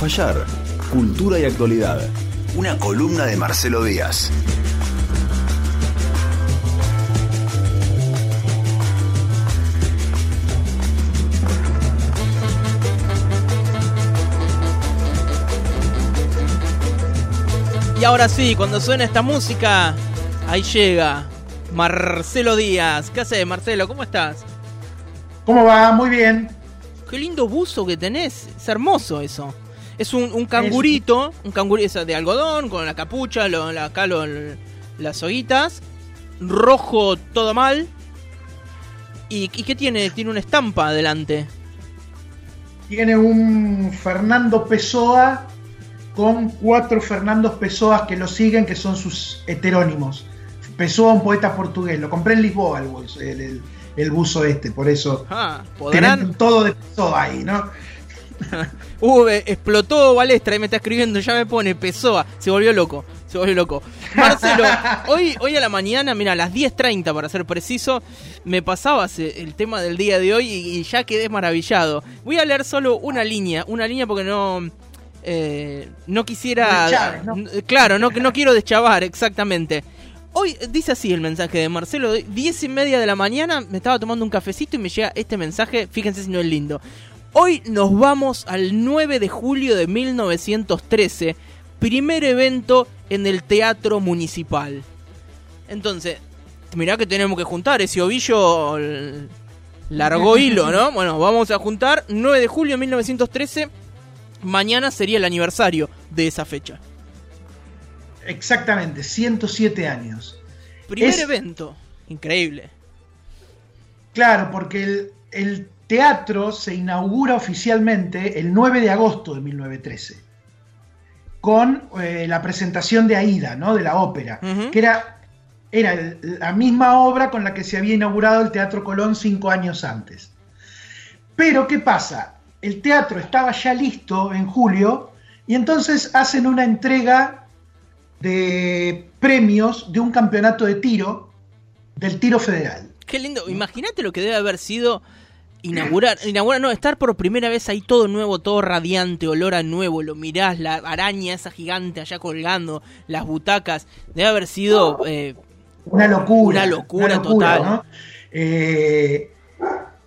fallar. Cultura y actualidad. Una columna de Marcelo Díaz. Y ahora sí, cuando suena esta música, ahí llega Marcelo Díaz. ¿Qué haces, Marcelo? ¿Cómo estás? ¿Cómo va? Muy bien. Qué lindo buzo que tenés. Es hermoso eso. Es un, un cangurito, un cangurito de algodón, con la capucha, lo, la, acá lo, las hoguitas. Rojo todo mal. ¿Y, ¿Y qué tiene? Tiene una estampa adelante. Tiene un Fernando Pessoa con cuatro Fernandos Pessoas que lo siguen, que son sus heterónimos. Pessoa, un poeta portugués. Lo compré en Lisboa el, buzo, el, el, el buzo este, por eso. Ah, ¿podrán? todo de Pessoa ahí, ¿no? uh, explotó Balestra y me está escribiendo, ya me pone Pessoa. Se volvió loco, se volvió loco. Marcelo, hoy, hoy a la mañana, mira, a las 10.30 para ser preciso, me pasabas el tema del día de hoy y, y ya quedé maravillado. Voy a leer solo una línea, una línea porque no eh, no quisiera. Chávez, ¿no? Claro, no, no quiero deschavar, exactamente. Hoy dice así el mensaje de Marcelo: 10 y media de la mañana, me estaba tomando un cafecito y me llega este mensaje. Fíjense si no es lindo. Hoy nos vamos al 9 de julio de 1913, primer evento en el Teatro Municipal. Entonces, mirá que tenemos que juntar ese ovillo largo hilo, ¿no? Bueno, vamos a juntar 9 de julio de 1913 mañana sería el aniversario de esa fecha. Exactamente, 107 años. Primer es, evento, increíble. Claro, porque el, el, teatro se inaugura oficialmente el 9 de agosto de 1913, con eh, la presentación de Aida, ¿no? de la ópera, uh -huh. que era, era el, la misma obra con la que se había inaugurado el Teatro Colón cinco años antes. Pero, ¿qué pasa? el teatro estaba ya listo en julio y entonces hacen una entrega de premios de un campeonato de tiro del tiro federal. Qué lindo, imagínate lo que debe haber sido inaugurar, inaugurar, no, estar por primera vez ahí todo nuevo, todo radiante, olor a nuevo, lo mirás, la araña esa gigante allá colgando, las butacas, debe haber sido eh, una locura. Una locura, una locura total. ¿no? Eh,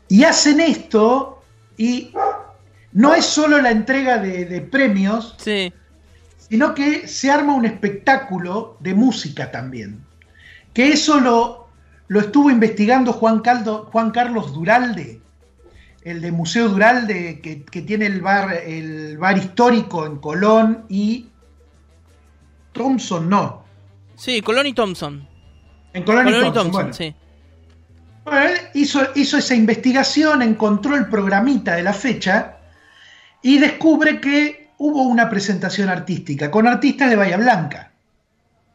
y hacen esto y no es solo la entrega de, de premios, sí. sino que se arma un espectáculo de música también. Que eso lo, lo estuvo investigando Juan, Caldo, Juan, Carlos Duralde, el de Museo Duralde, que, que, tiene el bar, el bar histórico en Colón y Thompson, no. Sí, Colón y Thompson. En Colón, Colón y Thompson, Thompson bueno. sí. Bueno, él hizo, hizo esa investigación, encontró el programita de la fecha y descubre que hubo una presentación artística con artistas de Bahía Blanca,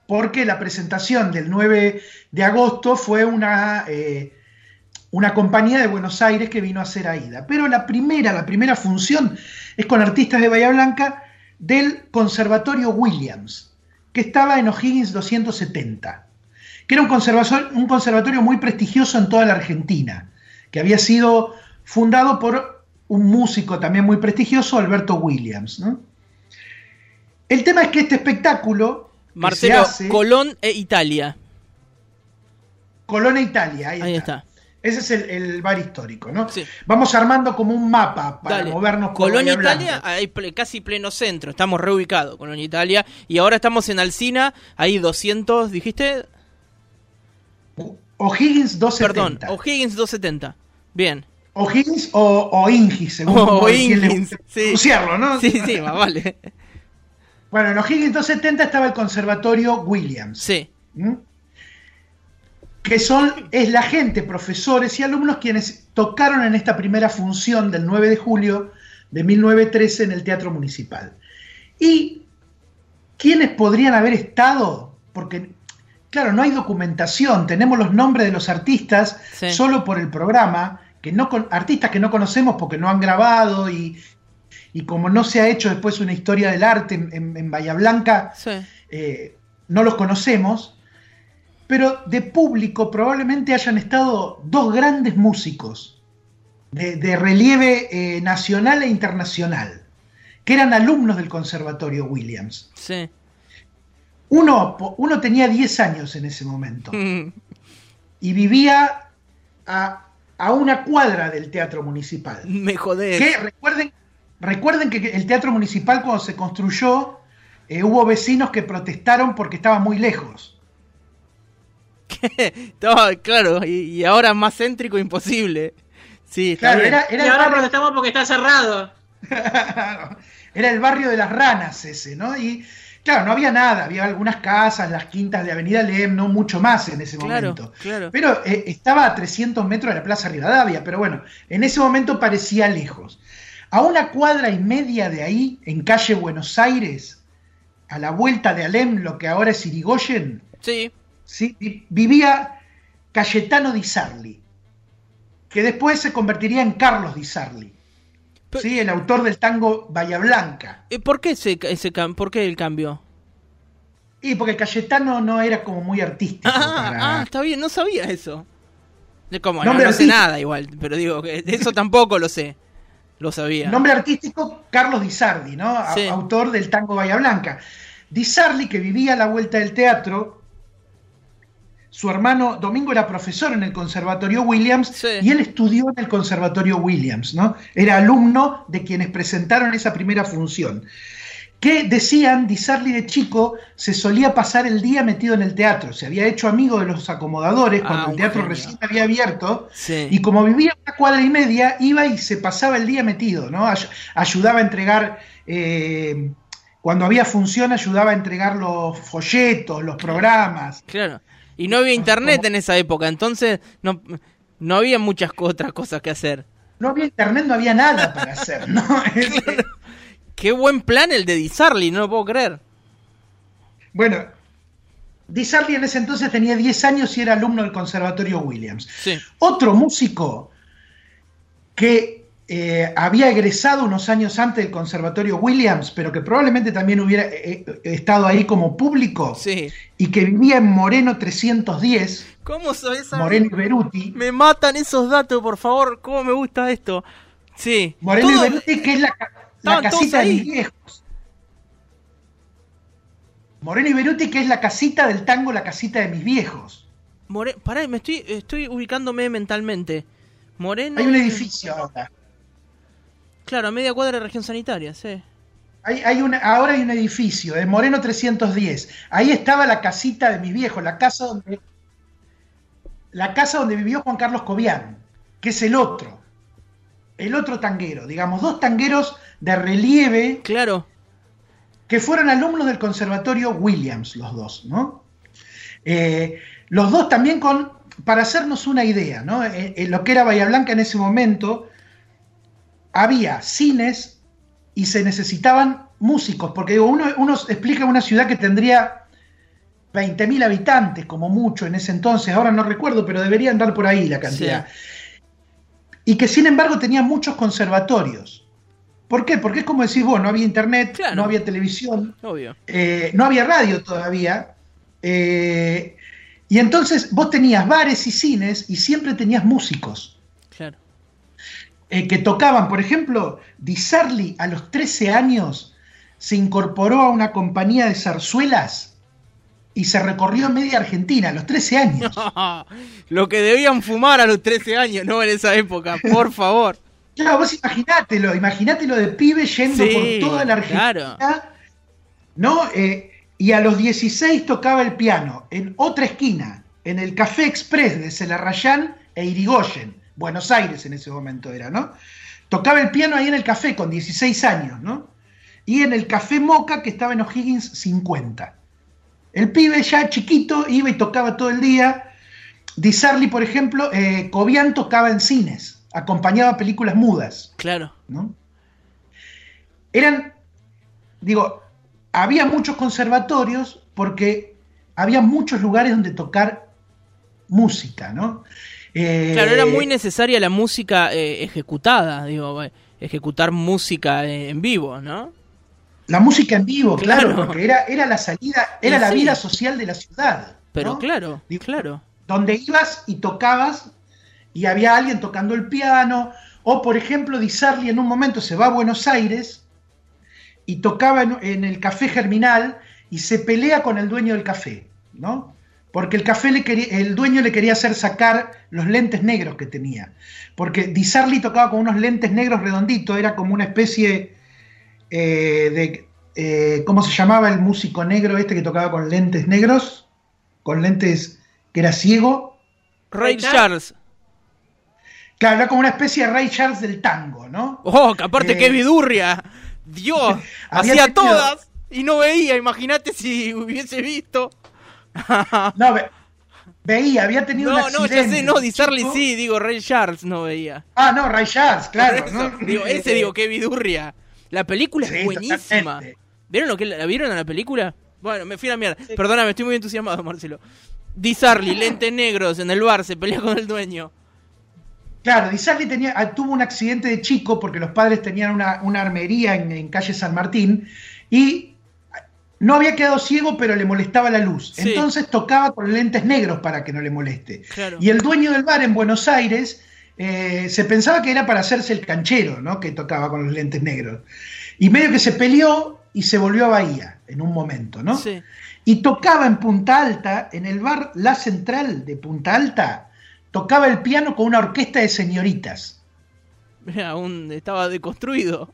porque la presentación del 9 de agosto fue una, eh, una compañía de Buenos Aires que vino a hacer Aida. Pero la primera, la primera función es con artistas de Bahía Blanca del Conservatorio Williams, que estaba en O'Higgins 270, que era un conservatorio, un conservatorio muy prestigioso en toda la Argentina, que había sido fundado por un músico también muy prestigioso, Alberto Williams. ¿no? El tema es que este espectáculo. Marcelo, hace, Colón e Italia. Colón e Italia, ahí, ahí está. está. Ese es el, el, bar histórico, ¿no? Sí. Vamos armando como un mapa para Dale. movernos por Bahía Italia, ahí casi pleno centro, estamos reubicados, Colón Italia, y ahora estamos en Alcina, ahí 200, dijiste, O'Higgins 270. perdón, O'Higgins 270, bien. O'Higgins o, o Ingis, según O guste sí. pronunciarlo, ¿no? Sí, sí, más vale. Bueno, en O'Higgins 270 estaba el conservatorio Williams. Sí, ¿Mm? Que son, es la gente, profesores y alumnos quienes tocaron en esta primera función del 9 de julio de 1913 en el Teatro Municipal. Y quienes podrían haber estado, porque claro, no hay documentación, tenemos los nombres de los artistas Sí. solo por el programa, que no con- artistas que no conocemos porque no han grabado y, y como no se ha hecho después una historia del arte en, en- en Bahía Blanca, sí. eh, no los conocemos, pero de público probablemente hayan estado dos grandes músicos de, de relieve eh, nacional e internacional, que eran alumnos del Conservatorio Williams. Sí. Uno, uno tenía 10 años en ese momento y vivía a, una cuadra del Teatro Municipal. Me jodés. Que recuerden, recuerden que el Teatro Municipal cuando se construyó eh, hubo vecinos que protestaron porque estaba muy lejos. claro, y, ahora más céntrico imposible. Sí, claro, era, y ahora protestamos porque está cerrado. era el barrio de las ranas ese, ¿no? Y claro, no había nada, había algunas casas, las quintas de Avenida Lem, no mucho más en ese momento. Claro. Pero eh, estaba a 300 metros de la Plaza Rivadavia, pero bueno, en ese momento parecía lejos. A una cuadra y media de ahí, en calle Buenos Aires, a la vuelta de Alem, lo que ahora es Irigoyen, sí. ¿Sí? vivía Cayetano Di Sarli, que después se convertiría en Carlos Di Sarli. sí, el autor del tango Bahía Blanca. ¿Por qué, ese, ese, ¿Por qué el cambio? Y porque Cayetano no era como muy artístico. Ah, ah está bien, no sabía eso. Como, no, sé nada igual, pero digo, que eso tampoco lo sé. Lo sabía. Nombre artístico, Carlos Di Sarli, ¿no? Autor del tango Bahía Blanca. Di Sarli, que vivía a la vuelta del teatro, su hermano Domingo era profesor en el Conservatorio Williams y él estudió en el Conservatorio Williams, ¿no? Era alumno de quienes presentaron esa primera función. Que decían, Di Sarli de chico se solía pasar el día metido en el teatro, se había hecho amigo de los acomodadores cuando ah, el teatro recién había abierto y como vivía una cuadra y media iba y se pasaba el día metido, ¿no? ayudaba a entregar eh, cuando había función ayudaba a entregar los folletos, los programas. Claro. Y no había internet en esa época, entonces no, no había muchas otras cosas que hacer. No había internet, no había nada para hacer, ¿no? Qué buen plan el de Disarly, no lo puedo creer. Bueno, Disarly en ese entonces tenía 10 años y era alumno del Conservatorio Williams. Sí. Otro músico que eh, había egresado unos años antes del Conservatorio Williams, pero que probablemente también hubiera eh, eh, estado ahí como público y que vivía en Moreno 310. ¿Cómo sabes? Moreno y Beruti. Me matan esos datos, por favor. ¿Cómo me gusta esto? Sí. Moreno y Beruti, que es la, casita de mis viejos. Moreno y Beruti, que es la casita del tango, la casita de mis viejos. More... Pará, me estoy, estoy ubicándome mentalmente. Moreno. Hay un edificio ahora. Claro, a media cuadra de región sanitaria, sí. Hay, una, ahora hay un edificio, de Moreno 310. Ahí estaba la casita de mi viejo, la casa donde, la casa donde vivió Juan Carlos Cobian, que es el otro, el otro tanguero, digamos, dos tangueros de relieve. Claro. Que fueron alumnos del Conservatorio Williams, los dos, ¿no? Eh, los dos también con, para hacernos una idea, ¿no? Eh, eh, lo que era Bahía Blanca en ese momento, había cines y se necesitaban músicos, porque uno, uno explica una ciudad que tendría 20.000 habitantes como mucho en ese entonces, ahora no recuerdo, pero debería andar por ahí la cantidad. Y que sin embargo tenía muchos conservatorios. ¿Por qué? Porque es como decir, bueno, no había internet, no había televisión, eh, no había radio todavía. Eh, y entonces vos tenías bares y cines y siempre tenías músicos. Eh, que tocaban, por ejemplo, Di Sarli a los 13 años se incorporó a una compañía de zarzuelas y se recorrió media Argentina a los 13 años. lo que debían fumar a los 13 años, ¿no? En esa época, por favor. Claro, vos imaginátelo, imaginátelo de pibe yendo por toda la Argentina. ¿No? Eh, y a los 16 tocaba el piano en otra esquina, en el Café Express de Celarrayán e Irigoyen. Buenos Aires en ese momento era, ¿no? Tocaba el piano ahí en el café con 16 años, ¿no? Y en el café Moca que estaba en O'Higgins 50. El pibe ya chiquito iba y tocaba todo el día. Di Sarli, por ejemplo, eh, Cobian tocaba en cines, acompañaba películas mudas. Claro. ¿no? Eran, digo, había muchos conservatorios porque había muchos lugares donde tocar música, ¿no? Claro, era muy necesaria la música eh, ejecutada, digo, ejecutar música en vivo, ¿no? La música en vivo, claro, porque era, era la salida, era la vida social de la ciudad. Pero claro, claro. Donde ibas y tocabas y había alguien tocando el piano, o por ejemplo, Di Sarli en un momento se va a Buenos Aires y tocaba en, el café Germinal y se pelea con el dueño del café, ¿no? Porque el café le quería, el dueño le quería hacer sacar los lentes negros que tenía. Porque Di Sarli tocaba con unos lentes negros redonditos, era como una especie eh, de. Eh, ¿Cómo se llamaba el músico negro este que tocaba con lentes negros? Con lentes que era ciego. Ray Charles. Claro, era como una especie de Ray Charles del tango, ¿no? Oh, que aparte qué eh, vidurria. Dios, hacía todas y no veía, imagínate si hubiese visto. No, veía, había tenido no, un No, ya sé, no, Disarly sí, digo, Ray Charles no veía. Ah, no, Ray Charles, claro. Digo, ese digo, qué vidurria. La película es buenísima. ¿Vieron lo que la vieron en la película? Bueno, me fui a la mierda. Perdóname, estoy muy entusiasmado, Marcelo. Disarly, lentes negros en el bar, se pelea con el dueño. Claro, Di tenía, ah, tuvo un accidente de chico porque los padres tenían una, armería en, calle San Martín y no había quedado ciego, pero le molestaba la luz. Entonces tocaba con lentes negros para que no le moleste. Y el dueño del bar en Buenos Aires eh, se pensaba que era para hacerse el canchero, ¿no? Que tocaba con los lentes negros. Y medio que se peleó y se volvió a Bahía en un momento, ¿no? Y tocaba en Punta Alta, en el bar La Central de Punta Alta, tocaba el piano con una orquesta de señoritas. aún estaba deconstruido.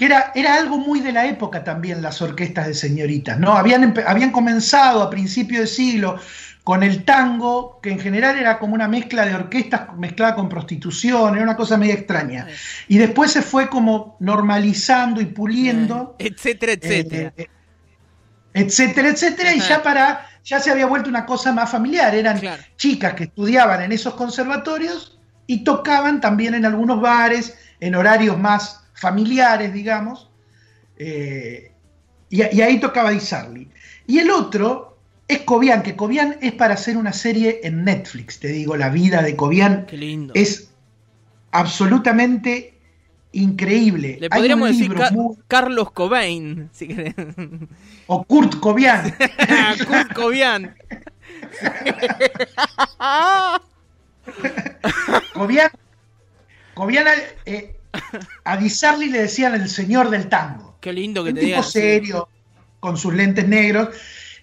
Que era, era algo muy de la época también las orquestas de señoritas, ¿no? Habían, habían comenzado a principio de siglo con el tango, que en general era como una mezcla de orquestas mezclada con prostitución, era una cosa media extraña. Y después se fue como normalizando y puliendo. Eh, etcétera, etcétera. Eh, etcétera, etcétera, y ya para ya se había vuelto una cosa más familiar. Eran chicas que estudiaban en esos conservatorios y tocaban también en algunos bares, en horarios más familiares, digamos. Eh, y, ahí tocaba Di Y el otro es Cobian, que Cobian es para hacer una serie en Netflix, te digo, la vida de Cobian es absolutamente increíble. Le podríamos decir Carlos Cobain, si O Kurt Cobian. Kurt Cobian. Cobian, Cobian eh, a Di le decían el señor del tango. Qué lindo que Un te tipo serio, con sus lentes negros.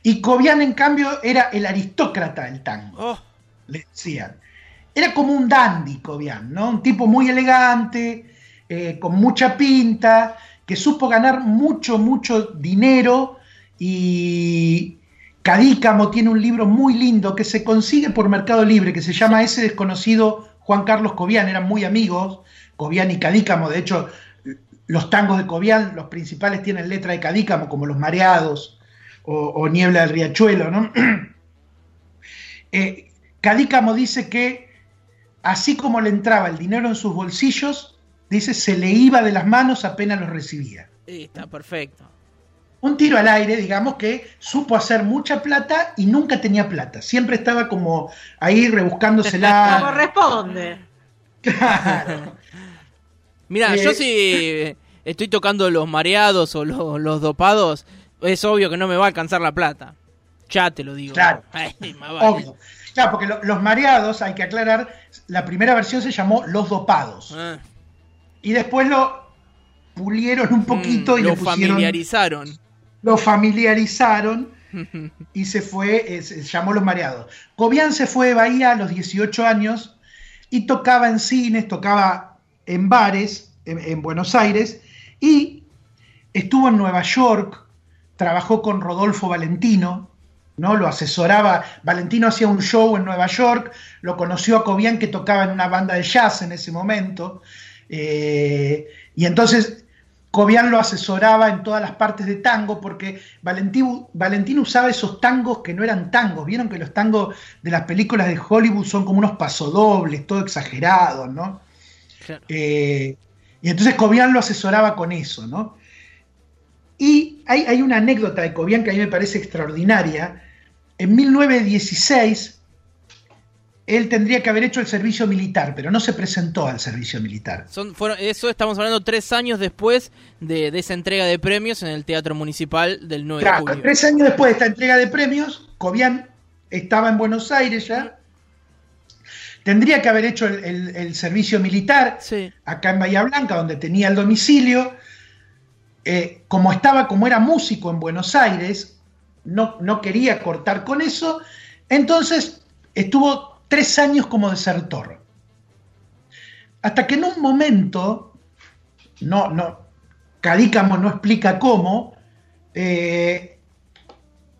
Y Cobian, en cambio, era el aristócrata del tango. Oh. Le decían. Era como un dandy, Cobian, ¿no? Un tipo muy elegante, eh, con mucha pinta, que supo ganar mucho, mucho dinero y Cadícamo tiene un libro muy lindo que se consigue por Mercado Libre, que se llama Ese desconocido Juan Carlos Cobian, eran muy amigos, Cobian y Cadícamo, de hecho los tangos de Cobian, los principales tienen letra de Cadícamo, como Los Mareados o, Niebla del Riachuelo, ¿no? Eh, Cadícamo dice que así como le entraba el dinero en sus bolsillos, Dice, se le iba de las manos apenas lo recibía. está perfecto. Un tiro al aire, digamos, que supo hacer mucha plata y nunca tenía plata. Siempre estaba como ahí rebuscándosela. Corresponde. Claro. Mira, yo eh, si estoy tocando los mareados o los, dopados, es obvio que no me va a alcanzar la plata. Ya te lo digo. Claro. Obvio. Claro, porque los mareados, hay que aclarar, la primera versión se llamó Los Dopados. Ah y después lo pulieron un poquito mm, y lo familiarizaron. Lo familiarizaron y se fue, se llamó Los Mareados. Cobian se fue de Bahía a los 18 años y tocaba en cines, tocaba en bares en, Buenos Aires y estuvo en Nueva York, trabajó con Rodolfo Valentino, ¿no? Lo asesoraba. Valentino hacía un show en Nueva York, lo conoció a Cobian que tocaba en una banda de jazz en ese momento. Eh, y entonces Cobian lo asesoraba en todas las partes de tango porque Valentino, Valentino usaba esos tangos que no eran tangos. Vieron que los tangos de las películas de Hollywood son como unos pasodobles, todo exagerado, ¿no? Eh, y entonces Cobian lo asesoraba con eso, ¿no? Y hay, hay, una anécdota de Cobian que a mí me parece extraordinaria. En 1916, él tendría que haber hecho el servicio militar, pero no se presentó al servicio militar. Son, eso estamos hablando tres años después de, esa entrega de premios en el Teatro Municipal del 9 de julio. Tres años después de esta entrega de premios, Cobian estaba en Buenos Aires ya. Tendría que haber hecho el, servicio militar acá en Bahía Blanca, donde tenía el domicilio. eh, como estaba, como era músico en Buenos Aires, no, no quería cortar con eso, entonces estuvo tres años como desertor. Hasta que en un momento, no, no, Cadícamo no explica cómo, eh,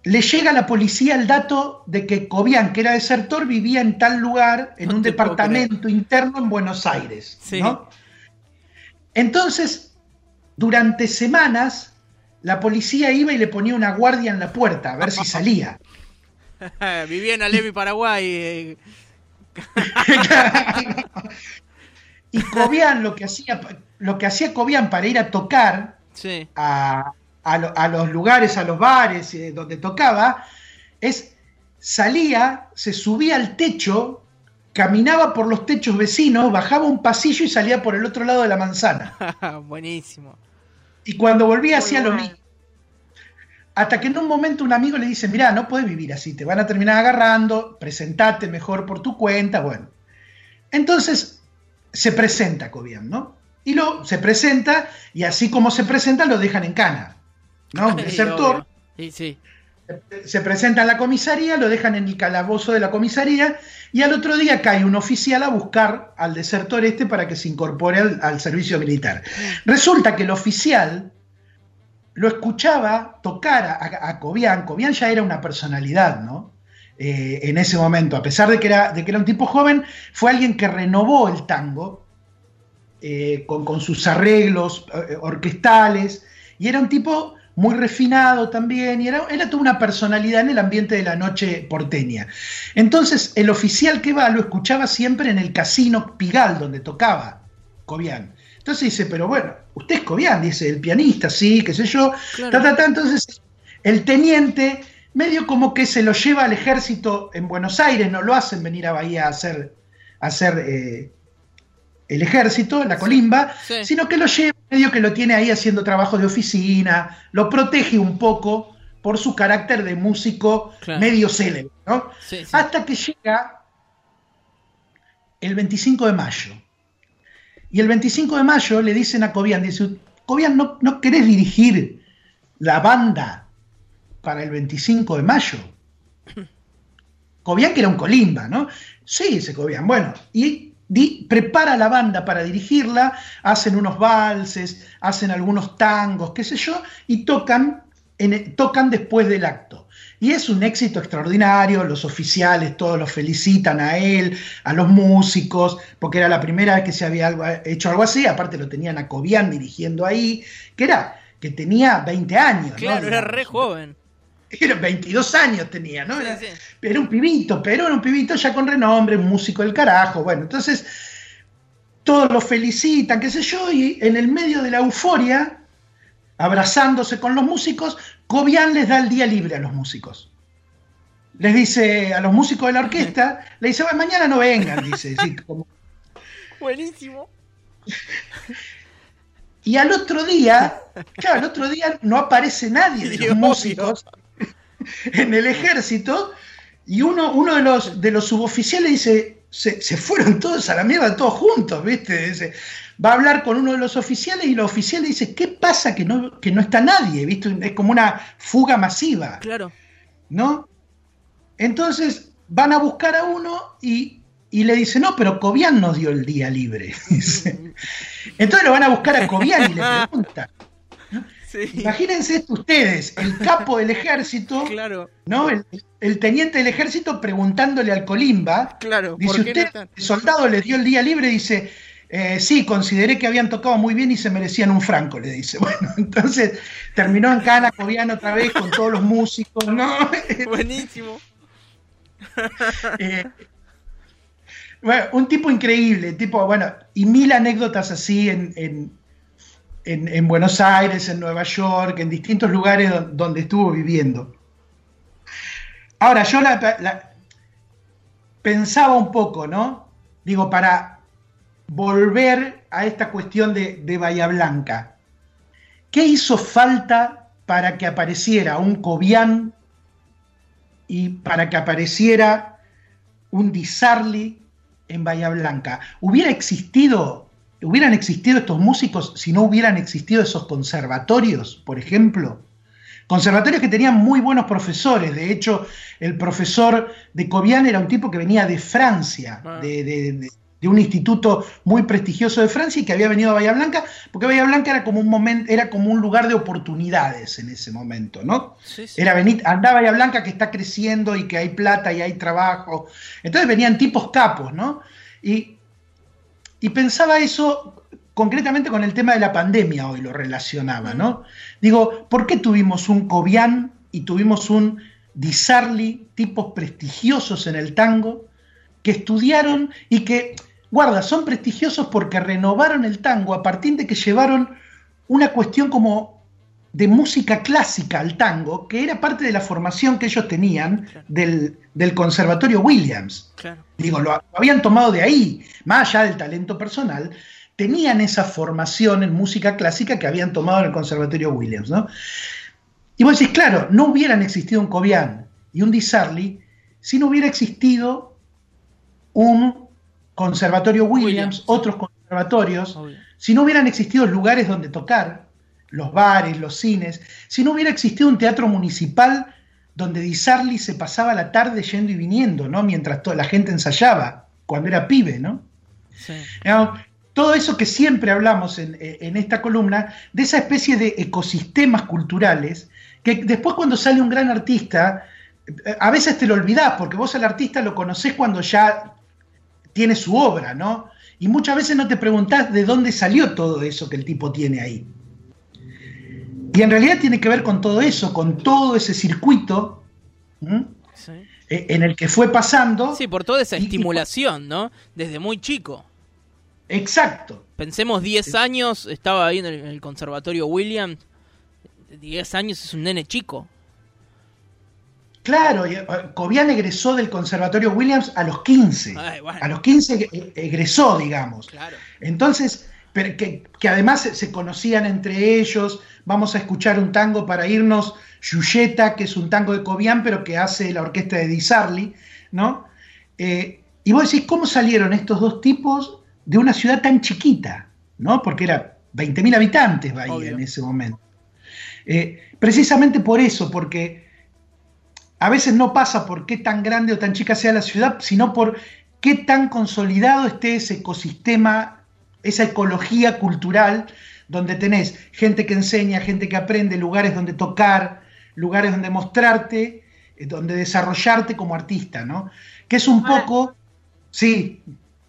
le llega a la policía el dato de que Cobian, que era desertor, vivía en tal lugar, en un departamento interno en Buenos Aires. Entonces, durante semanas, la policía iba y le ponía una guardia en la puerta a ver si salía. vivía en Alevi, Paraguay. Y Cobian lo que hacía, lo que hacía Cobian para ir a tocar a, a, los lugares, a los bares eh, donde tocaba, es salía, se subía al techo, caminaba por los techos vecinos, bajaba un pasillo y salía por el otro lado de la manzana. Buenísimo. Y cuando volvía hacía lo mismo. Hasta que en un momento un amigo le dice, mira, no puedes vivir así, te van a terminar agarrando, presentate mejor por tu cuenta, bueno. Entonces se presenta Cobian, ¿no? Y lo, se presenta y así como se presenta lo dejan en cana. ¿No? Un desertor. Sí, sí. Se presenta en la comisaría, lo dejan en el calabozo de la comisaría y al otro día cae un oficial a buscar al desertor este para que se incorpore al, servicio militar. Resulta que el oficial lo escuchaba tocar a, a Cobian. Cobian ya era una personalidad, ¿no? Eh, en ese momento, a pesar de que, era, de que era un tipo joven, fue alguien que renovó el tango eh, con, con, sus arreglos eh, orquestales y era un tipo muy refinado también, y era, era toda una personalidad en el ambiente de la noche porteña. Entonces, el oficial que va lo escuchaba siempre en el casino Pigal, donde tocaba Cobian. Entonces dice, pero bueno, usted es Cobian, dice el pianista, sí, qué sé yo. Entonces, el teniente, medio como que se lo lleva al ejército en Buenos Aires, no lo hacen venir a Bahía a hacer, a hacer eh, el ejército, la colimba, sino que lo lleva, medio que lo tiene ahí haciendo trabajo de oficina, lo protege un poco por su carácter de músico medio célebre, ¿no? Hasta que llega el 25 de mayo. Y el 25 de mayo le dicen a Cobian, dice, Cobian, ¿no, ¿no querés dirigir la banda para el 25 de mayo? Cobian que era un colimba, ¿no? Sí, dice Cobian. Bueno, y prepara la banda para dirigirla, hacen unos valses, hacen algunos tangos, qué sé yo, y tocan, en, tocan después del acto. Y es un éxito extraordinario, los oficiales todos los felicitan a él, a los músicos, porque era la primera vez que se había hecho algo así, aparte lo tenían a Cobian dirigiendo ahí, que era, que tenía 20 años. Claro, era re joven. Era 22 años tenía, ¿no? Era, un pibito, pero era un pibito ya con renombre, un músico del carajo. Bueno, entonces todos lo felicitan, qué sé yo, y en el medio de la euforia, abrazándose con los músicos, Cobian les da el día libre a los músicos. Les dice a los músicos de la orquesta, le dice, bueno, mañana no vengan, dice. Buenísimo. Y al otro día, claro, al otro día no aparece nadie de los músicos en el ejército y uno, uno de, los, de los suboficiales dice, se, fueron todos a la mierda, todos juntos, ¿viste? Dice, va a hablar con uno de los oficiales y el oficial dice, ¿qué pasa que no, que no está nadie? ¿Viste? Es como una fuga masiva. Claro. ¿No? Entonces van a buscar a uno y, y le dice, no, pero Cobian nos dio el día libre. Entonces lo van a buscar a Cobian y le preguntan, Imagínense ustedes, el capo del ejército, ¿no? El, teniente del ejército preguntándole al Colimba, claro, dice usted, el soldado le dio el día libre, dice, eh, sí, consideré que habían tocado muy bien y se merecían un franco, le dice. Bueno, entonces terminó en Cana Cobian otra vez con todos los músicos, ¿no? Buenísimo. Eh, bueno, un tipo increíble, tipo, bueno, y mil anécdotas así en, en, Buenos Aires, en Nueva York, en distintos lugares donde estuvo viviendo. Ahora, yo la, pensaba un poco, ¿no? Digo, para volver a esta cuestión de, de Bahía Blanca, ¿qué hizo falta para que apareciera un Cobian y para que apareciera un Disarli en Bahía Blanca? ¿Hubiera existido hubieran existido estos músicos si no hubieran existido esos conservatorios, por ejemplo. Conservatorios que tenían muy buenos profesores. De hecho, el profesor de Cobian era un tipo que venía de Francia, ah. de, un instituto muy prestigioso de Francia y que había venido a Bahía Blanca, porque Bahía Blanca era como un momento, era como un lugar de oportunidades en ese momento, ¿no? Era venir, andaba Bahía Blanca que está creciendo y que hay plata y hay trabajo. Entonces venían tipos capos, ¿no? Y, y pensaba eso concretamente con el tema de la pandemia hoy lo relacionaba, ¿no? Digo, ¿por qué tuvimos un Cobian y tuvimos un Di Sarli, tipos prestigiosos en el tango, que estudiaron y que, guarda, son prestigiosos porque renovaron el tango a partir de que llevaron una cuestión como de música clásica al tango, que era parte de la formación que ellos tenían del, Conservatorio Williams. Digo, lo, habían tomado de ahí, más allá del talento personal, tenían esa formación en música clásica que habían tomado en el Conservatorio Williams, ¿no? Y vos decís, claro, no hubieran existido un Cobian y un Di Sarli si no hubiera existido un Conservatorio Williams, otros conservatorios, si no hubieran existido lugares donde tocar, los bares, los cines, si no hubiera existido un teatro municipal donde Di Sarli se pasaba la tarde yendo y viniendo, ¿no? Mientras toda la gente ensayaba, cuando era pibe, ¿no? Sí todo eso que siempre hablamos en, esta columna, de esa especie de ecosistemas culturales, que después cuando sale un gran artista, eh, a veces te lo olvidás, porque vos al artista lo conocés cuando ya tiene su obra, ¿no? Y muchas veces no te preguntás de dónde salió todo eso que el tipo tiene ahí. Y en realidad tiene que ver con todo eso, con todo ese circuito e, en el que fue pasando. Sí, por toda esa estimulación, ¿no? Desde muy chico. Exacto. Pensemos 10 años, estaba ahí en el, conservatorio Williams. 10 años es un nene chico. Claro, eh, Cobian egresó del Conservatorio Williams a los 15. A los 15 e, egresó, digamos. Entonces, que, además se, conocían entre ellos. Vamos a escuchar un tango para irnos, Yuyeta, que es un tango de Cobian, pero que hace la orquesta de Di Sarli, ¿no? Eh, y vos decís, ¿cómo salieron estos dos tipos de una ciudad tan chiquita, ¿no? Porque era 20.000 habitantes Bahía en ese momento. Eh, precisamente por eso, porque a veces no pasa por qué tan grande o tan chica sea la ciudad, sino por qué tan consolidado esté ese ecosistema, esa ecología cultural, donde tenés gente que enseña, gente que aprende, lugares donde tocar, lugares donde mostrarte, eh, donde desarrollarte como artista, ¿no? Que es un poco, sí,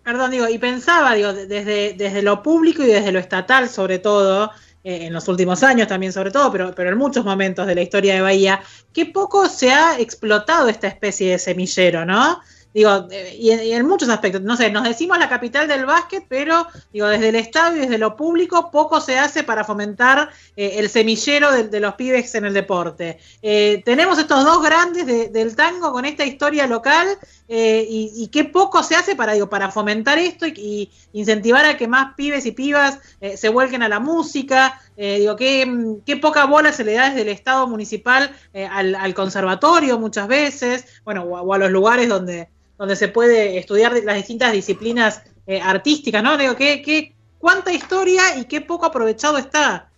Perdón, digo, y pensaba, digo, desde, desde lo público y desde lo estatal, sobre todo, eh, en los últimos años también, sobre todo, pero, pero en muchos momentos de la historia de Bahía, qué poco se ha explotado esta especie de semillero, ¿no? Digo, eh, y, en, muchos aspectos, no sé, nos decimos la capital del básquet, pero digo, desde el Estado y desde lo público poco se hace para fomentar eh, el semillero de, los pibes en el deporte. Eh, tenemos estos dos grandes del tango con esta historia local y, qué poco se hace para, digo, para fomentar esto y, incentivar a que más pibes y pibas se vuelquen a la música. digo, qué, qué, poca bola se le da desde el Estado municipal al, conservatorio muchas veces, bueno, o a los lugares donde donde se puede estudiar las distintas disciplinas eh, artísticas, ¿no? Digo, ¿qué, qué, cuánta historia y qué poco aprovechado está.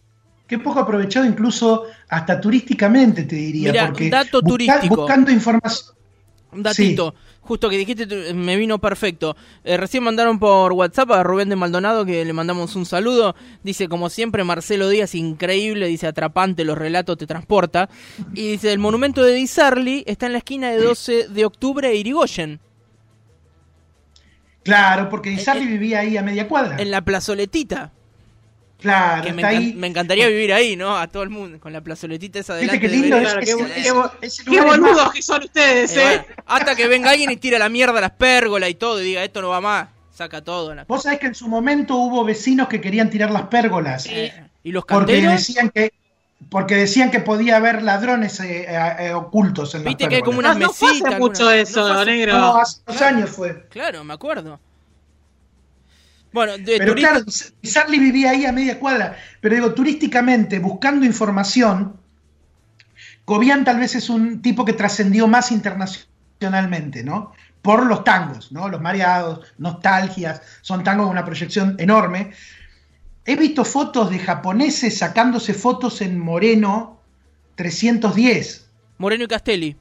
Qué poco aprovechado incluso hasta turísticamente, te diría. Porque dato turístico. Buscando información. Un datito, justo que dijiste, me vino perfecto. Eh, recién mandaron por WhatsApp a Rubén de Maldonado, que le mandamos un saludo. Dice, como siempre, Marcelo Díaz, increíble, dice, atrapante, los relatos te transporta. Y dice, el monumento de Di Sarli está en la esquina de 12 de octubre e Irigoyen. Claro, porque eh, vivía ahí a media cuadra. En la plazoletita. Claro, que me, encantaría vivir ahí, ¿no? A todo el mundo, con la plazoletita esa delante. Qué lindo, qué, boludos que son ustedes, ¿eh? ¿eh? hasta que venga alguien y tira la mierda a las pérgolas y todo, y diga, esto no va más, saca todo. Vos sabés que en su momento hubo vecinos que querían tirar las pérgolas. Eh, ¿Y los canteros? Porque decían que porque decían que podía haber ladrones ocultos en Viste las que hay como unas no, mesitas. mucho eso, negro. No, hace dos años fue. Claro, me acuerdo. Bueno, pero claro, Sarli vivía ahí a media cuadra, pero digo, turísticamente, buscando información, Cobian tal vez es un tipo que trascendió más internacionalmente, ¿no? por los tangos, ¿no? Los mareados, nostalgias, son tangos con una proyección enorme. He visto fotos de japoneses sacándose fotos en Moreno 310. Moreno y Castelli.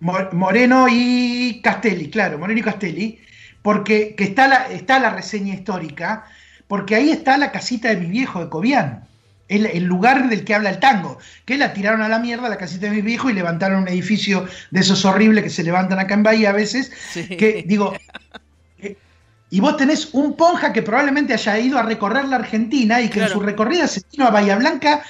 Moreno y Castelli, claro, Moreno y Castelli, porque que está, la, está la reseña histórica, porque ahí está la casita de mi viejo de Cobián, el, el, lugar del que habla el tango, que la tiraron a la mierda, la casita de mi viejo, y levantaron un edificio de esos horribles que se levantan acá en Bahía a veces, que digo, y vos tenés un ponja que probablemente haya ido a recorrer la Argentina y que Claro. en su recorrida se vino a Bahía Blanca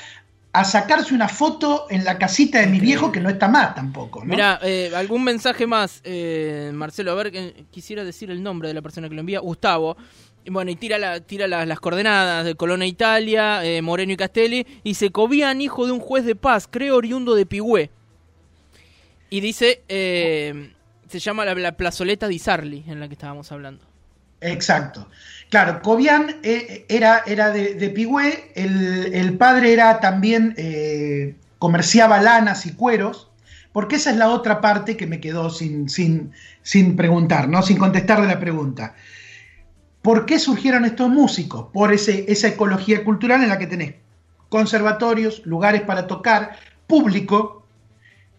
a sacarse una foto en la casita de mi viejo, que no está más tampoco, ¿no? Mira, eh, algún mensaje más, eh, Marcelo, a ver, que- quisiera decir el nombre de la persona que lo envía, Gustavo. Y Bueno, y tira, la, tira la- las coordenadas de Colonna Italia, eh, Moreno y Castelli, y se Cobian, hijo de un juez de paz, creo oriundo de Pigüé. Y dice, eh, se llama la, la plazoleta di Sarli, en la que estábamos hablando. Exacto. Claro, Cobian eh, era, era de, de Pigüé, el, el padre era también, eh, comerciaba lanas y cueros, porque esa es la otra parte que me quedó sin, sin, sin preguntar, ¿no? sin contestar de la pregunta. ¿Por qué surgieron estos músicos? Por ese, esa ecología cultural en la que tenés conservatorios, lugares para tocar, público,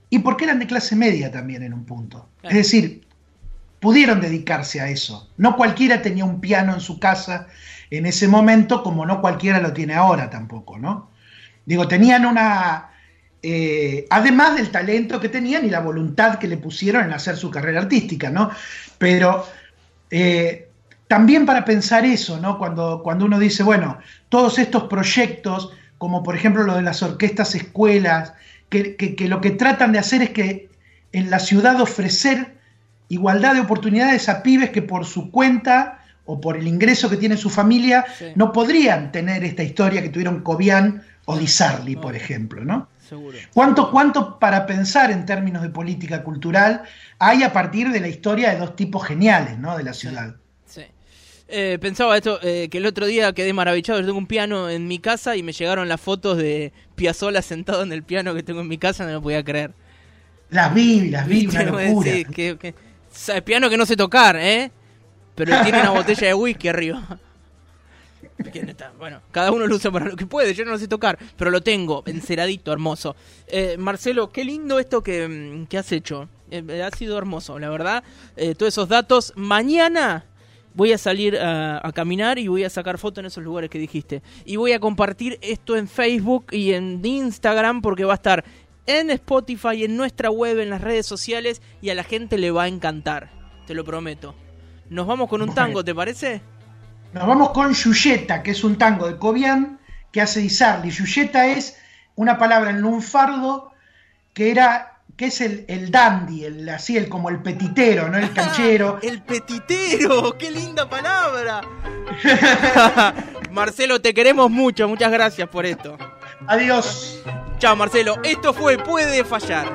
y porque eran de clase media también en un punto. Es decir, pudieron dedicarse a eso. No cualquiera tenía un piano en su casa en ese momento, como no cualquiera lo tiene ahora tampoco, ¿no? Digo, tenían una... eh, además del talento que tenían y la voluntad que le pusieron en hacer su carrera artística, ¿no? Pero eh, también para pensar eso, ¿no? Cuando, cuando uno dice, bueno, todos estos proyectos, como por ejemplo lo de las orquestas escuelas, que, que- que lo que tratan de hacer es que en la ciudad ofrecer igualdad de oportunidades a pibes que por su cuenta o por el ingreso que tiene su familia Sí. no podrían tener esta historia que tuvieron Cobian o Di Sarli, por ejemplo, ¿no? Seguro. ¿Cuánto, ¿Cuánto para pensar en términos de política cultural hay a partir de la historia de dos tipos geniales ¿no? de la ciudad? Sí. Eh, pensaba esto, eh, que el otro día quedé maravillado. Yo tengo un piano en mi casa y me llegaron las fotos de Piazzolla sentado en el piano que tengo en mi casa, no lo podía creer. Las vi, las vi, una locura. sí, que- que- sabe, piano que no sé tocar, ¿eh? Pero tiene una botella de whisky arriba. Bueno, cada uno lo usa para lo que puede, yo no lo sé tocar, pero lo tengo, enceradito, hermoso. Eh, Marcelo, qué lindo esto que, mm, que has hecho. Eh, ha sido hermoso, la verdad. Eh, todos esos datos. Mañana voy a salir a, a caminar y voy a sacar fotos en esos lugares que dijiste. Y voy a compartir esto en Facebook y en Instagram porque va a estar en Spotify, en nuestra web, en las redes sociales y a la gente le va a encantar. Te lo prometo. Nos vamos con un Bueno. tango, ¿te parece? Nos vamos con Yuyeta, que es un tango de Cobian que hace Di Sarli. Yuyeta es una palabra en lunfardo que era que es el, el dandy, el, así el como el petitero, ¿no? El canchero. El petitero, qué linda palabra. Marcelo, te queremos mucho, muchas gracias por esto. Adiós. Chao Marcelo, esto fue Puede Fallar.